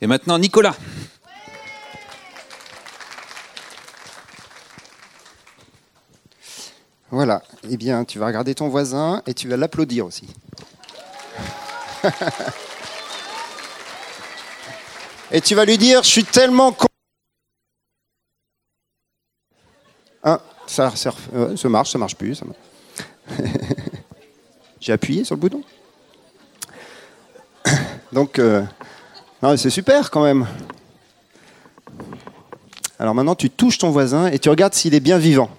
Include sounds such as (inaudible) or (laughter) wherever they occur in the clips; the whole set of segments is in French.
Et maintenant, Nicolas. Voilà. Eh bien, tu vas regarder ton voisin et tu vas l'applaudir aussi. (laughs) et tu vas lui dire, je suis tellement con. Ah, ça, ça, euh, ça marche, ça marche plus. (laughs) J'ai appuyé sur le bouton. (coughs) Donc, euh, c'est super quand même. Alors maintenant, tu touches ton voisin et tu regardes s'il est bien vivant.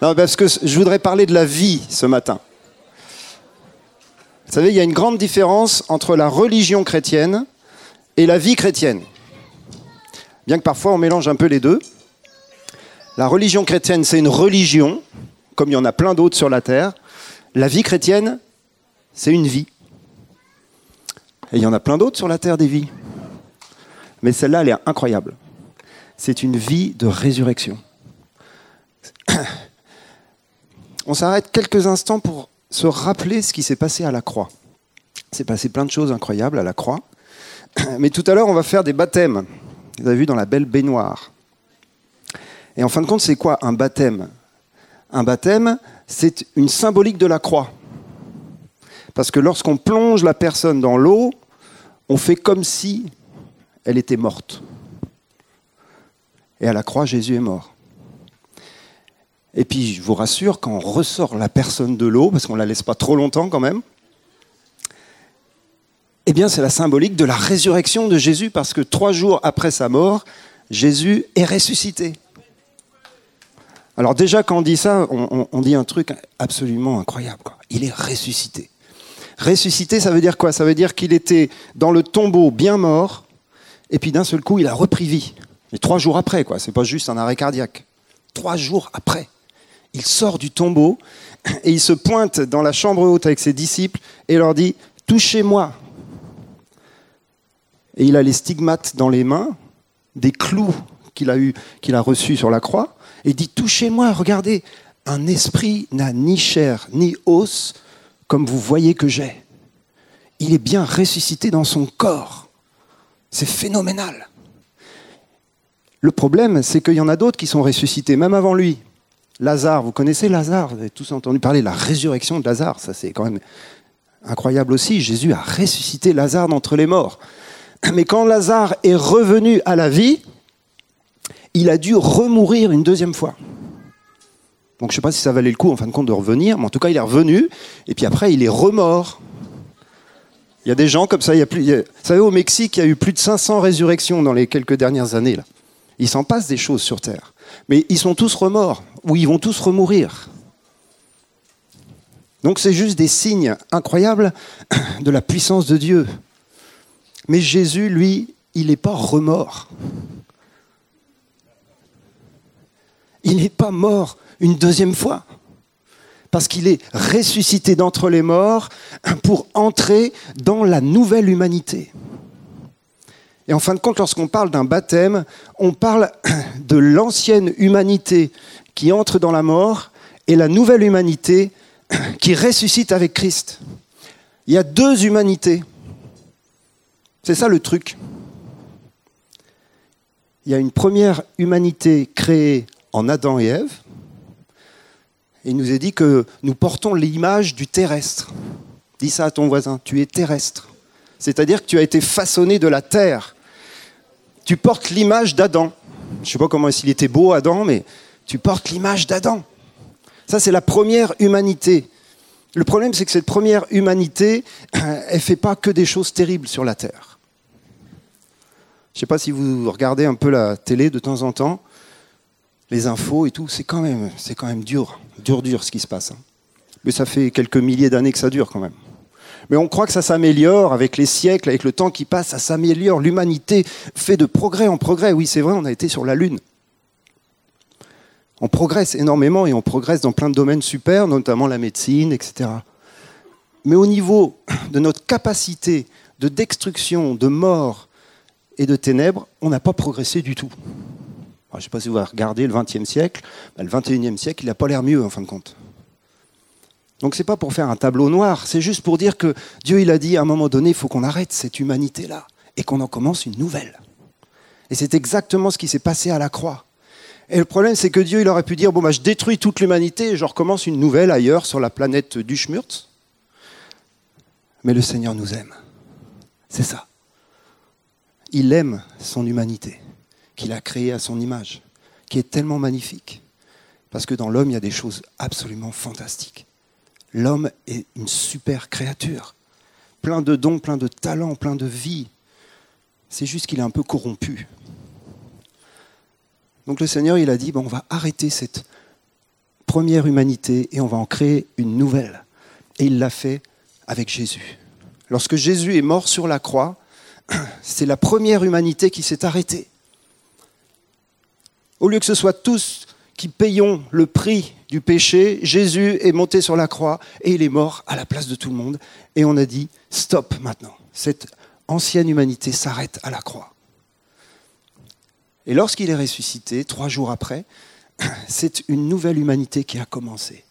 Non, parce que je voudrais parler de la vie ce matin. Vous savez, il y a une grande différence entre la religion chrétienne et la vie chrétienne. Bien que parfois on mélange un peu les deux. La religion chrétienne, c'est une religion, comme il y en a plein d'autres sur la terre. La vie chrétienne, c'est une vie. Et il y en a plein d'autres sur la terre des vies. Mais celle-là, elle est incroyable. C'est une vie de résurrection. (coughs) On s'arrête quelques instants pour se rappeler ce qui s'est passé à la croix. Il s'est passé plein de choses incroyables à la croix. (coughs) Mais tout à l'heure, on va faire des baptêmes. Vous avez vu dans la belle baignoire. Et en fin de compte, c'est quoi un baptême? Un baptême, c'est une symbolique de la croix. Parce que lorsqu'on plonge la personne dans l'eau, on fait comme si elle était morte. Et à la croix, Jésus est mort. Et puis, je vous rassure, quand on ressort la personne de l'eau, parce qu'on ne la laisse pas trop longtemps quand même, eh bien, c'est la symbolique de la résurrection de Jésus, parce que trois jours après sa mort, Jésus est ressuscité. Alors déjà, quand on dit ça, on, dit un truc absolument incroyable. Il est ressuscité. Ressuscité, ça veut dire quoi? Ça veut dire qu'il était dans le tombeau bien mort, et puis d'un seul coup, il a repris vie. Mais trois jours après, quoi. C'est pas juste un arrêt cardiaque. Trois jours après il sort du tombeau et il se pointe dans la chambre haute avec ses disciples et leur dit Touchez-moi. Et il a les stigmates dans les mains, des clous qu'il a, reçus sur la croix, et dit Touchez-moi, regardez, un esprit n'a ni chair ni os comme vous voyez que j'ai. Il est bien ressuscité dans son corps. C'est phénoménal. Le problème, c'est qu'il y en a d'autres qui sont ressuscités, même avant lui. Lazare, vous connaissez Lazare? Vous avez tous entendu parler de la résurrection de Lazare. Ça, c'est quand même incroyable aussi. Jésus a ressuscité Lazare d'entre les morts. Mais quand Lazare est revenu à la vie, il a dû remourir une deuxième fois. Donc je ne sais pas si ça valait le coup en fin de compte de revenir, mais en tout cas il est revenu, et puis après il est remort. Il y a des gens comme ça, il y a plus, vous savez au Mexique il y a eu plus de 500 résurrections dans les quelques dernières années. Là. Il s'en passe des choses sur Terre. Mais ils sont tous remords, ou ils vont tous remourir. Donc c'est juste des signes incroyables de la puissance de Dieu. Mais Jésus, lui, il n'est pas remort. Il n'est pas mort une deuxième fois. Parce qu'il est ressuscité d'entre les morts pour entrer dans la nouvelle humanité. Et en fin de compte, lorsqu'on parle d'un baptême, on parle (clears throat) de l'ancienne humanité qui entre dans la mort et la nouvelle humanité (clears throat) qui ressuscite avec Christ. Il y a deux humanités. C'est ça le truc. Il y a une première humanité créée en Adam et Ève. Il nous est dit que nous portons l'image du terrestre. Dis ça à ton voisin, tu es terrestre. C'est-à-dire que tu as été façonné de la terre tu portes l'image d'Adam. Je ne sais pas comment s'il était beau, Adam, mais tu portes l'image d'Adam. Ça, c'est la première humanité. Le problème, c'est que cette première humanité, (clears throat) elle ne fait pas que des choses terribles sur la Terre. Je ne sais pas si vous regardez un peu la télé de temps en temps, les infos et tout, c'est quand même, c'est quand même dur, dur, dur ce qui se passe. Hein. Mais ça fait quelques milliers d'années que ça dure quand même. Mais on croit que ça s'améliore avec les siècles, avec le temps qui passe, ça s'améliore. L'humanité fait de progrès en progrès. Oui, c'est vrai, on a été sur la Lune. On progresse énormément et on progresse dans plein de domaines super, notamment la médecine, etc. Mais au niveau de notre capacité de destruction, de mort et de ténèbres, on n'a pas progressé du tout. Je ne sais pas si vous avez regardé le XXe siècle, le XXIe siècle, il n'a pas l'air mieux en fin de compte. Donc c'est pas pour faire un tableau noir, c'est juste pour dire que Dieu il a dit à un moment donné, il faut qu'on arrête cette humanité-là et qu'on en commence une nouvelle. Et c'est exactement ce qui s'est passé à la croix. Et le problème, c'est que Dieu, il aurait pu dire, bon, bah, je détruis toute l'humanité et je recommence une nouvelle ailleurs sur la planète du Schmurtz. Mais le Seigneur nous aime. C'est ça. Il aime son humanité, qu'il a créée à son image, qui est tellement magnifique. Parce que dans l'homme, il y a des choses absolument fantastiques. L'homme est une super créature, plein de dons, plein de talents, plein de vie. C'est juste qu'il est un peu corrompu. Donc le Seigneur, il a dit, bon, on va arrêter cette première humanité et on va en créer une nouvelle. Et il l'a fait avec Jésus. Lorsque Jésus est mort sur la croix, (clears throat) c'est la première humanité qui s'est arrêtée. Au lieu que ce soit tous qui payons le prix du péché, Jésus est monté sur la croix et il est mort à la place de tout le monde. Et on a dit, stop maintenant, cette ancienne humanité s'arrête à la croix. Et lorsqu'il est ressuscité, trois jours après, (clears throat) c'est une nouvelle humanité qui a commencé.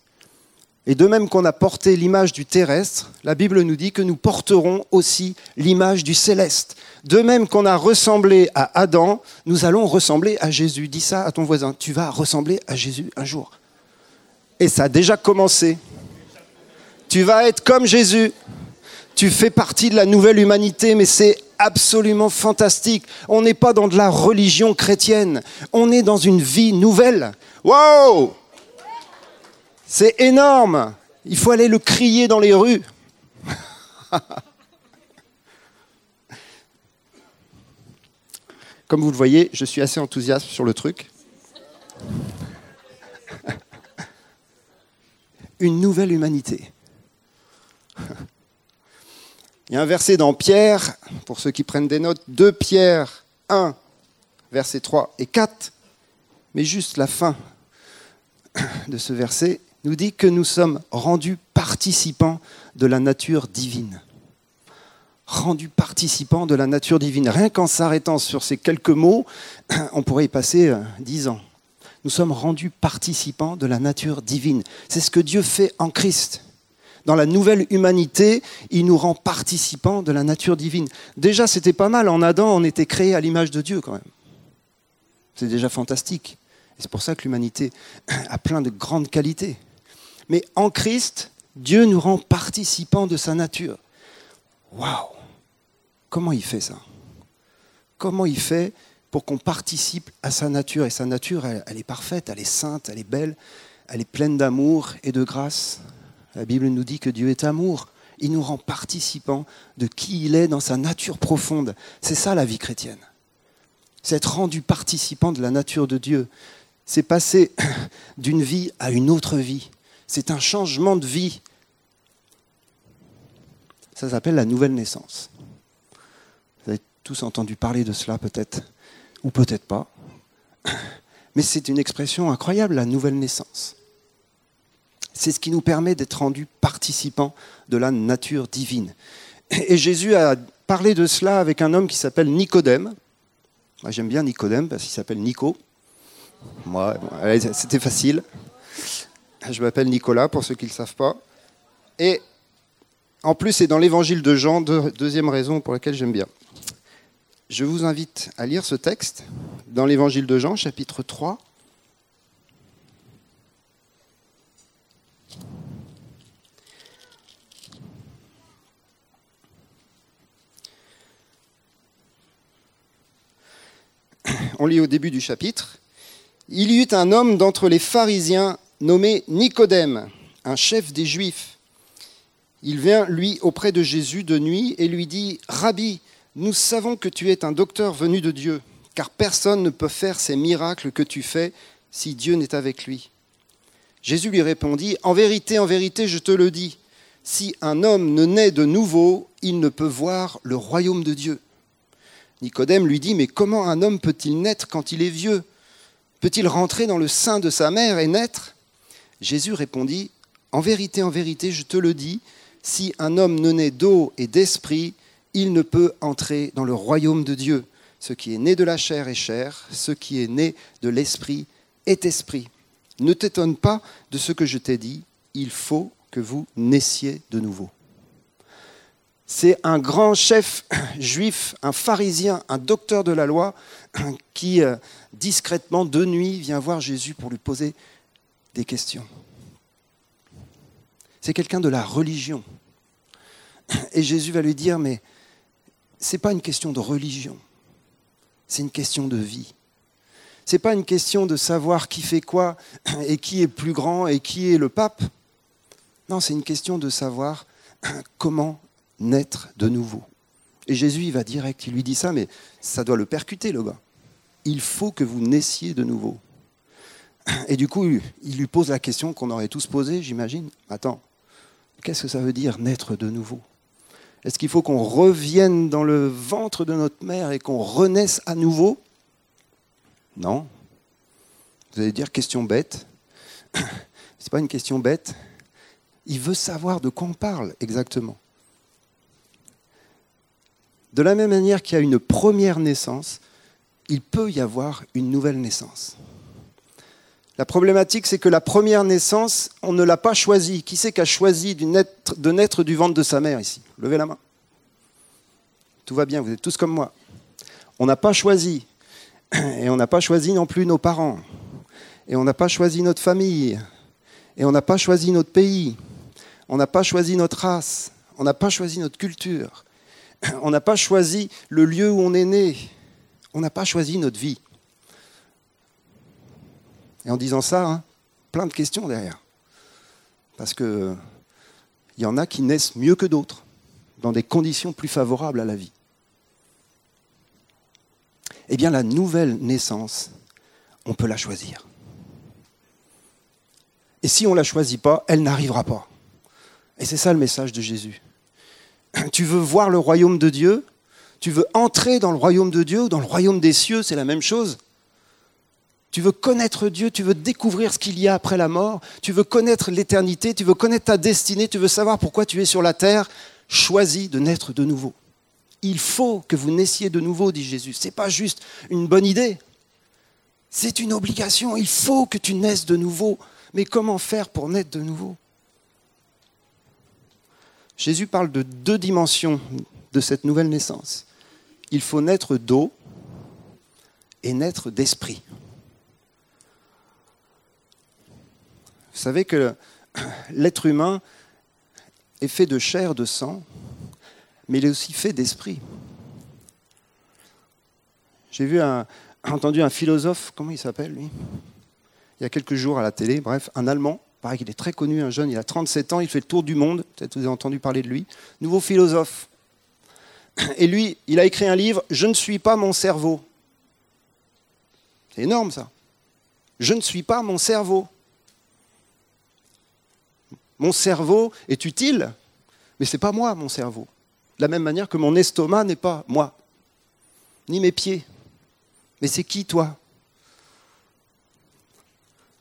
Et de même qu'on a porté l'image du terrestre, la Bible nous dit que nous porterons aussi l'image du céleste. De même qu'on a ressemblé à Adam, nous allons ressembler à Jésus. Dis ça à ton voisin, tu vas ressembler à Jésus un jour. Et ça a déjà commencé. Tu vas être comme Jésus. Tu fais partie de la nouvelle humanité, mais c'est absolument fantastique. On n'est pas dans de la religion chrétienne, on est dans une vie nouvelle. Wow C'est énorme. Il faut aller le crier dans les rues. Comme vous le voyez, je suis assez enthousiaste sur le truc. Une nouvelle humanité. Il y a un verset dans Pierre, pour ceux qui prennent des notes, 2 Pierre 1, versets 3 et 4, mais juste la fin de ce verset nous dit que nous sommes rendus participants de la nature divine. Rendus participants de la nature divine. Rien qu'en s'arrêtant sur ces quelques mots, (clears throat) on pourrait y passer euh, dix ans. Nous sommes rendus participants de la nature divine. C'est ce que Dieu fait en Christ dans la nouvelle humanité, il nous rend participants de la nature divine. Déjà, c'était pas mal. En Adam, on était créé à l'image de Dieu quand même. C'est déjà fantastique. C'est pour ça que l'humanité (clears throat) a plein de grandes qualités. Mais en Christ, Dieu nous rend participants de sa nature. Waouh Comment il fait ça? Comment il fait pour qu'on participe à sa nature? Et sa nature, elle est parfaite, elle est sainte, elle est belle, elle est pleine d'amour et de grâce. La Bible nous dit que Dieu est amour. Il nous rend participants de qui il est dans sa nature profonde. C'est ça la vie chrétienne. C'est être rendu participant de la nature de Dieu. C'est passer (clears throat) d'une vie à une autre vie. C'est un changement de vie. Ça s'appelle la nouvelle naissance. Vous avez tous entendu parler de cela peut-être, ou peut-être pas. Mais c'est une expression incroyable, la nouvelle naissance. C'est ce qui nous permet d'être rendus participants de la nature divine. Et Jésus a parlé de cela avec un homme qui s'appelle Nicodème. Moi, j'aime bien Nicodème parce qu'il s'appelle Nico. Moi, c'était facile. Je m'appelle Nicolas pour ceux qui ne le savent pas. Et en plus, c'est dans l'évangile de Jean, deuxième raison pour laquelle j'aime bien. Je vous invite à lire ce texte dans l'évangile de Jean, chapitre 3, on lit au début du chapitre, il y eut un homme d'entre les pharisiens nommé Nicodème, un chef des Juifs. Il vient, lui, auprès de Jésus de nuit et lui dit, Rabbi, nous savons que tu es un docteur venu de Dieu, car personne ne peut faire ces miracles que tu fais si Dieu n'est avec lui. Jésus lui répondit, En vérité, en vérité, je te le dis, si un homme ne naît de nouveau, il ne peut voir le royaume de Dieu. Nicodème lui dit, mais comment un homme peut-il naître quand il est vieux? Peut-il rentrer dans le sein de sa mère et naître? Jésus répondit, En vérité, en vérité, je te le dis, si un homme ne naît d'eau et d'esprit, il ne peut entrer dans le royaume de Dieu. Ce qui est né de la chair est chair, ce qui est né de l'esprit est esprit. Ne t'étonne pas de ce que je t'ai dit, il faut que vous naissiez de nouveau. C'est un grand chef (coughs) juif, un pharisien, un docteur de la loi, (coughs) qui euh, discrètement, de nuit, vient voir Jésus pour lui poser des questions. C'est quelqu'un de la religion. Et Jésus va lui dire, mais ce n'est pas une question de religion, c'est une question de vie. Ce n'est pas une question de savoir qui fait quoi et qui est plus grand et qui est le pape. Non, c'est une question de savoir comment naître de nouveau. Et Jésus, il va direct, il lui dit ça, mais ça doit le percuter, le gars. Il faut que vous naissiez de nouveau. Et du coup, il lui pose la question qu'on aurait tous posée, j'imagine. Attends, qu'est-ce que ça veut dire naître de nouveau? Est-ce qu'il faut qu'on revienne dans le ventre de notre mère et qu'on renaisse à nouveau? Non. Vous allez dire question bête. (coughs) Ce n'est pas une question bête. Il veut savoir de quoi on parle exactement. De la même manière qu'il y a une première naissance, il peut y avoir une nouvelle naissance. La problématique, c'est que la première naissance, on ne l'a pas choisie. Qui c'est qui a choisi de naître du ventre de sa mère ici? Levez la main. Tout va bien, vous êtes tous comme moi. On n'a pas choisi. Et on n'a pas choisi non plus nos parents. Et on n'a pas choisi notre famille. Et on n'a pas choisi notre pays. On n'a pas choisi notre race. On n'a pas choisi notre culture. On n'a pas choisi le lieu où on est né. On n'a pas choisi notre vie. Et en disant ça, hein, plein de questions derrière. Parce qu'il y en a qui naissent mieux que d'autres, dans des conditions plus favorables à la vie. Eh bien, la nouvelle naissance, on peut la choisir. Et si on ne la choisit pas, elle n'arrivera pas. Et c'est ça le message de Jésus. (clears throat) Tu veux voir le royaume de Dieu? Tu veux entrer dans le royaume de Dieu ou dans le royaume des cieux? C'est la même chose. Tu veux connaître Dieu, tu veux découvrir ce qu'il y a après la mort, tu veux connaître l'éternité, tu veux connaître ta destinée, tu veux savoir pourquoi tu es sur la terre. Choisis de naître de nouveau. Il faut que vous naissiez de nouveau, dit Jésus. Ce n'est pas juste une bonne idée. C'est une obligation. Il faut que tu naisses de nouveau. Mais comment faire pour naître de nouveau? Jésus parle de deux dimensions de cette nouvelle naissance. Il faut naître d'eau et naître d'esprit. Vous savez que (clears throat) l'être humain est fait de chair, de sang, mais il est aussi fait d'esprit. J'ai vu (clears throat) entendu un philosophe, comment il s'appelle lui? Il y a quelques jours à la télé, bref, un Allemand, pareil qu'il est très connu, un jeune, il a 37 ans, il fait le tour du monde, peut-être vous avez entendu parler de lui, nouveau philosophe. (clears throat) Et lui, il a écrit un livre, Je ne suis pas mon cerveau. C'est énorme ça. Je ne suis pas mon cerveau. Mon cerveau est utile, mais ce n'est pas moi, mon cerveau. De la même manière que mon estomac n'est pas moi, ni mes pieds. Mais c'est qui toi?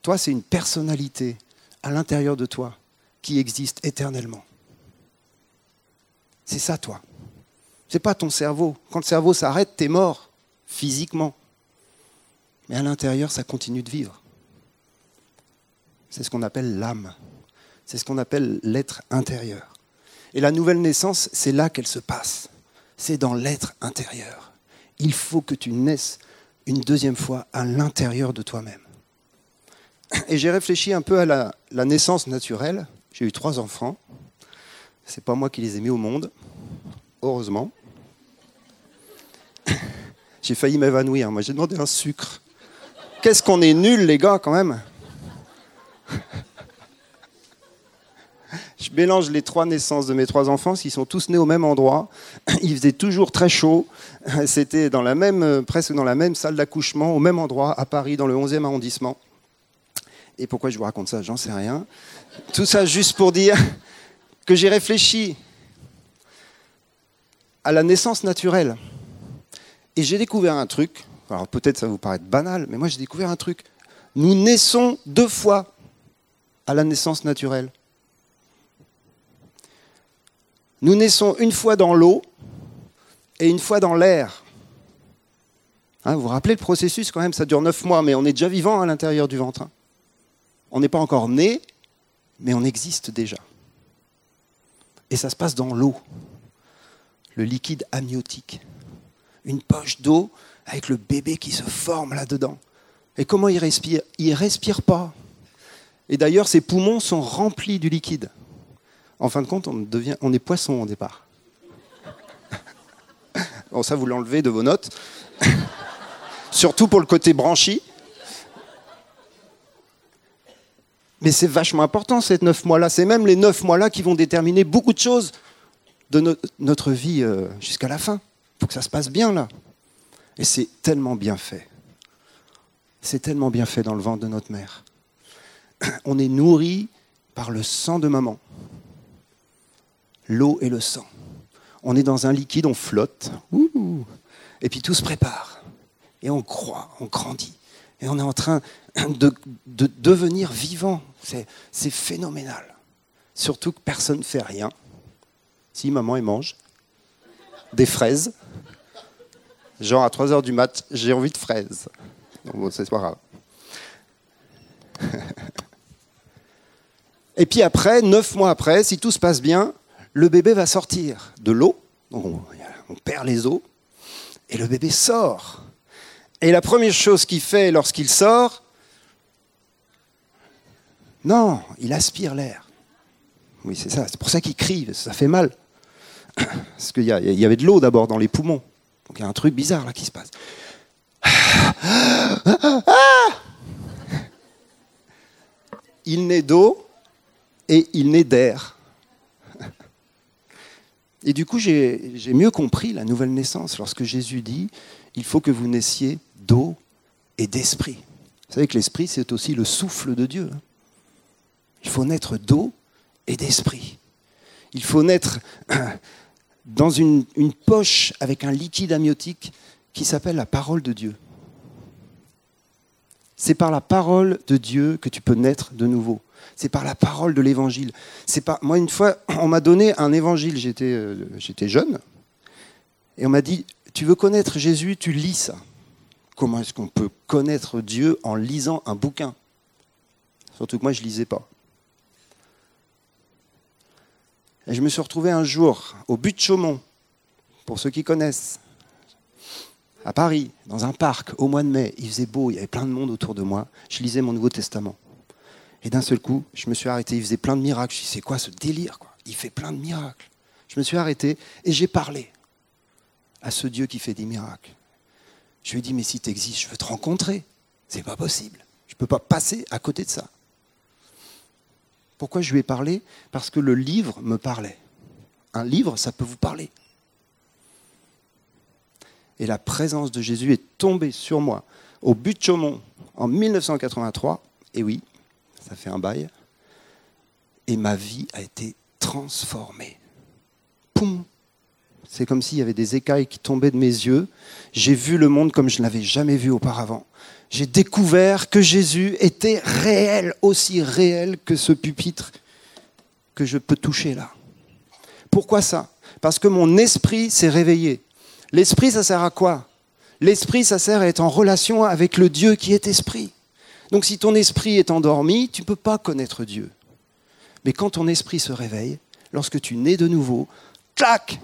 Toi, c'est une personnalité à l'intérieur de toi qui existe éternellement. C'est ça, toi. Ce n'est pas ton cerveau. Quand le cerveau s'arrête, tu es mort, physiquement. Mais à l'intérieur, ça continue de vivre. C'est ce qu'on appelle l'âme. C'est ce qu'on appelle l'être intérieur. Et la nouvelle naissance, c'est là qu'elle se passe. C'est dans l'être intérieur. Il faut que tu naisses une deuxième fois à l'intérieur de toi-même. Et j'ai réfléchi un peu à la, naissance naturelle. J'ai eu trois enfants. C'est pas moi qui les ai mis au monde, heureusement. J'ai failli m'évanouir. Moi, j'ai demandé un sucre. Qu'est-ce qu'on est nuls, les gars, quand même? Mélange les trois naissances de mes trois enfants, ils sont tous nés au même endroit. (clears throat) Il faisait toujours très chaud. (laughs) C'était dans la même, presque dans la même salle d'accouchement, au même endroit, à Paris, dans le 11e arrondissement. Et pourquoi je vous raconte ça J'en sais rien. Tout ça juste pour dire (laughs) que j'ai réfléchi à la naissance naturelle. Et j'ai découvert un truc. Alors peut-être ça vous paraître banal, mais moi j'ai découvert un truc. Nous naissons deux fois à la naissance naturelle. Nous naissons une fois dans l'eau et une fois dans l'air. Hein, vous vous rappelez le processus quand même, ça dure neuf mois, mais on est déjà vivant à l'intérieur du ventre. Hein. On n'est pas encore né, mais on existe déjà. Et ça se passe dans l'eau, le liquide amniotique. Une poche d'eau avec le bébé qui se forme là-dedans. Et comment il respire? Il ne respire pas. Et d'ailleurs, ses poumons sont remplis du liquide. En fin de compte, on, est poisson au départ. (laughs) Bon, ça, vous l'enlevez de vos notes. (laughs) Surtout pour le côté branchi. Mais c'est vachement important, ces neuf mois-là. C'est même les neuf mois-là qui vont déterminer beaucoup de choses de notre vie euh, jusqu'à la fin. Il faut que ça se passe bien, là. Et c'est tellement bien fait. C'est tellement bien fait dans le ventre de notre mère. (clears throat) On est nourri par le sang de maman. L'eau et le sang on est dans un liquide, on flotte, et puis tout se prépare. Et on croit, on grandit. Et on est en train de, devenir vivant. C'est phénoménal. Surtout que personne ne fait rien. Si maman, elle mange des fraises. Genre à 3 heures du mat, j'ai envie de fraises. bon, c'est pas grave. (laughs) Et puis après, neuf mois après, si tout se passe bien, le bébé va sortir de l'eau, on, perd les os, et le bébé sort. Et la première chose qu'il fait lorsqu'il sort, non, il aspire l'air. Oui, c'est ça, c'est pour ça qu'il crie, ça fait mal. (clears throat) Parce qu'il y, y, avait de l'eau d'abord dans les poumons. Donc il y a un truc bizarre là qui se passe. Il naît d'eau et il naît d'air. Et du coup, j'ai mieux compris la nouvelle naissance lorsque Jésus dit, il faut que vous naissiez d'eau et d'esprit. Vous savez que l'esprit, c'est aussi le souffle de Dieu. Hein. Il faut naître d'eau et d'esprit. Il faut naître (clears throat) dans une, une poche avec un liquide amniotique qui s'appelle la parole de Dieu. C'est par la parole de Dieu que tu peux naître de nouveau. C'est par la parole de l'évangile. C'est pas moi une fois (clears throat) on m'a donné un évangile, j'étais euh, j'étais jeune et on m'a dit tu veux connaître Jésus, tu lis ça. Comment est-ce qu'on peut connaître Dieu en lisant un bouquin? Surtout que moi je lisais pas. Et je me suis retrouvé un jour au but de Chaumont, pour ceux qui connaissent, à Paris, dans un parc, au mois de mai. Il faisait beau, il y avait plein de monde autour de moi. Je lisais mon Nouveau Testament. Et d'un seul coup, je me suis arrêté. Il faisait plein de miracles. Je me suis dit, c'est quoi ce délire quoi? Il fait plein de miracles. Je me suis arrêté et j'ai parlé à ce Dieu qui fait des miracles. Je lui ai dit, mais si tu existes, je veux te rencontrer. C'est pas possible. Je ne peux pas passer à côté de ça. Pourquoi je lui ai parlé? Parce que le livre me parlait. Un livre, ça peut vous parler et la présence de Jésus est tombée sur moi au but de Chaumont en 1983. Et oui, ça fait un bail. Et ma vie a été transformée. Poum C'est comme s'il y avait des écailles qui tombaient de mes yeux. J'ai vu le monde comme je ne l'avais jamais vu auparavant. J'ai découvert que Jésus était réel, aussi réel que ce pupitre que je peux toucher là. Pourquoi ça? Parce que mon esprit s'est réveillé. L'esprit, ça sert à quoi? L'esprit, ça sert à être en relation avec le Dieu qui est esprit. Donc si ton esprit est endormi, tu ne peux pas connaître Dieu. Mais quand ton esprit se réveille, lorsque tu nais de nouveau, clac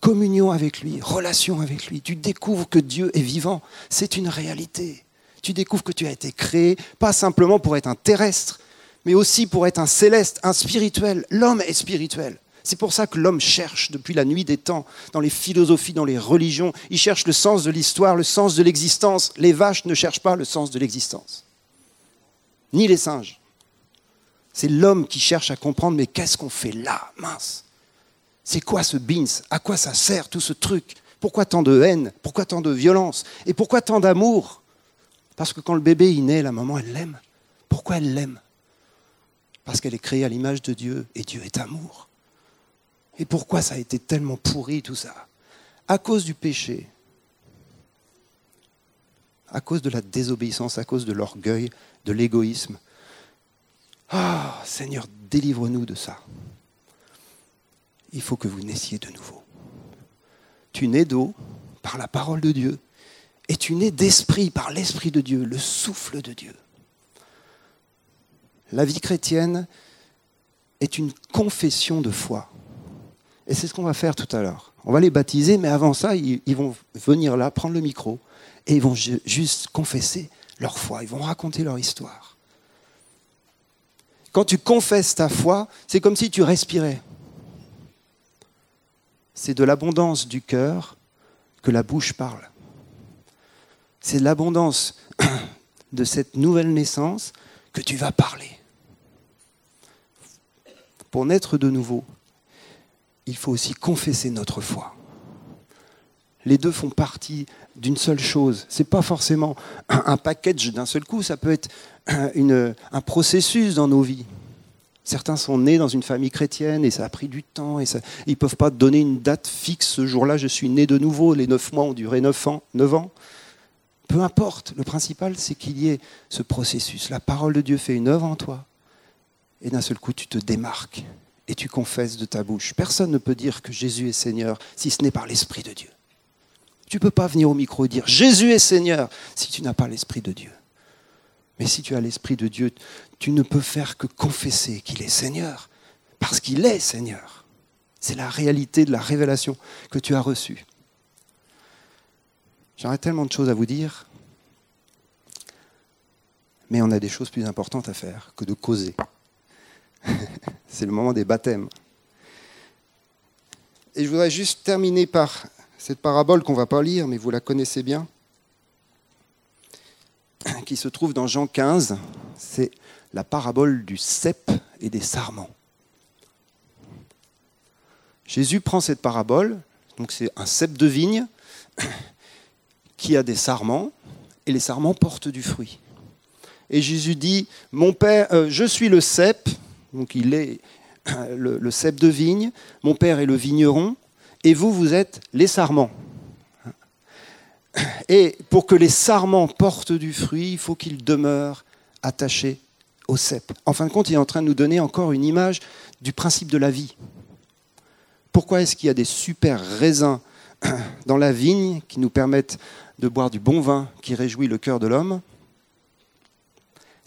Communion avec lui, relation avec lui. Tu découvres que Dieu est vivant. C'est une réalité. Tu découvres que tu as été créé, pas simplement pour être un terrestre, mais aussi pour être un céleste, un spirituel. L'homme est spirituel. C'est pour ça que l'homme cherche depuis la nuit des temps, dans les philosophies, dans les religions, il cherche le sens de l'histoire, le sens de l'existence. Les vaches ne cherchent pas le sens de l'existence, ni les singes. C'est l'homme qui cherche à comprendre, mais qu'est-ce qu'on fait là, mince? C'est quoi ce beans À quoi ça sert tout ce truc? Pourquoi tant de haine? Pourquoi tant de violence? Et pourquoi tant d'amour? Parce que quand le bébé il naît, la maman, elle l'aime. Pourquoi elle l'aime? Parce qu'elle est créée à l'image de Dieu, et Dieu est amour. Et pourquoi ça a été tellement pourri tout ça? À cause du péché, à cause de la désobéissance, à cause de l'orgueil, de l'égoïsme. Ah, Seigneur, délivre-nous de ça. Il faut que vous naissiez de nouveau. Tu nais d'eau par la parole de Dieu et tu nais d'esprit par l'esprit de Dieu, le souffle de Dieu. La vie chrétienne, est une confession de foi. Et c'est ce qu'on va faire tout à l'heure. On va les baptiser, mais avant ça, ils, vont venir là, prendre le micro, et ils vont juste confesser leur foi, ils vont raconter leur histoire. Quand tu confesses ta foi, c'est comme si tu respirais. C'est de l'abondance du cœur que la bouche parle. C'est de l'abondance (clears throat) de cette nouvelle naissance que tu vas parler. Pour naître de nouveau, il faut aussi confesser notre foi. Les deux font partie d'une seule chose. Ce n'est pas forcément un package d'un seul coup, ça peut être un processus dans nos vies. Certains sont nés dans une famille chrétienne et ça a pris du temps. Et ils ne peuvent pas donner une date fixe. Ce jour-là, je suis né de nouveau. Les neuf mois ont duré neuf ans. Ans. Peu importe. Le principal, c'est qu'il y ait ce processus. La parole de Dieu fait une œuvre en toi. Et d'un seul coup, tu te démarques et tu confesses de ta bouche. Personne ne peut dire que Jésus est Seigneur si ce n'est par l'Esprit de Dieu. Tu ne peux pas venir au micro et dire Jésus est Seigneur si tu n'as pas l'Esprit de Dieu. Mais si tu as l'Esprit de Dieu, tu ne peux faire que confesser qu'il est Seigneur, parce qu'il est Seigneur. C'est la réalité de la révélation que tu as reçue. J'aurais tellement de choses à vous dire, mais on a des choses plus importantes à faire que de causer. C'est le moment des baptêmes. Et je voudrais juste terminer par cette parabole qu'on ne va pas lire, mais vous la connaissez bien qui se trouve dans Jean 15, c'est la parabole du cep et des sarments. Jésus prend cette parabole, donc c'est un cep de vigne qui a des sarments, et les sarments portent du fruit. Et Jésus dit, mon père, euh, je suis le cep, donc il est (clears throat) le, cep de vigne, mon père est le vigneron, et vous, vous êtes les sarments. Et pour que les sarments portent du fruit, il faut qu'ils demeurent attachés au cep. En fin de compte, il est en train de nous donner encore une image du principe de la vie. Pourquoi est-ce qu'il y a des super raisins (clears throat) dans la vigne qui nous permettent de boire du bon vin qui réjouit le cœur de l'homme?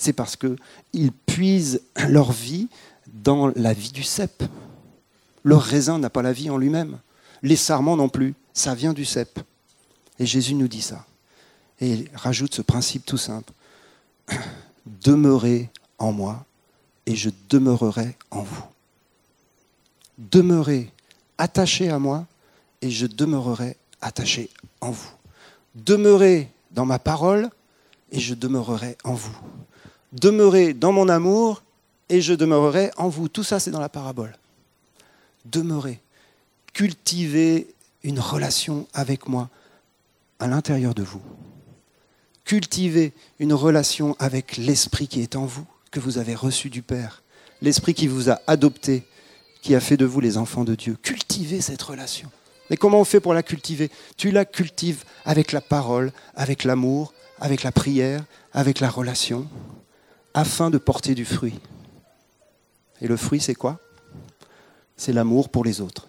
C'est parce qu'ils puisent leur vie dans la vie du cep. Leur raisin n'a pas la vie en lui-même. Les sarments non plus. Ça vient du cep. Et Jésus nous dit ça. Et il rajoute ce principe tout simple. (clears throat) Demeurez en moi et je demeurerai en vous. Demeurez attaché à moi et je demeurerai attaché en vous. Demeurez dans ma parole et je demeurerai en vous. Demeurez dans mon amour et je demeurerai en vous. Tout ça, c'est dans la parabole. Demeurez. Cultivez une relation avec moi à l'intérieur de vous. Cultivez une relation avec l'Esprit qui est en vous, que vous avez reçu du Père, l'Esprit qui vous a adopté, qui a fait de vous les enfants de Dieu. Cultivez cette relation. Mais comment on fait pour la cultiver? Tu la cultives avec la parole, avec l'amour, avec la prière, avec la relation, afin de porter du fruit. Et le fruit, c'est quoi? C'est l'amour pour les autres.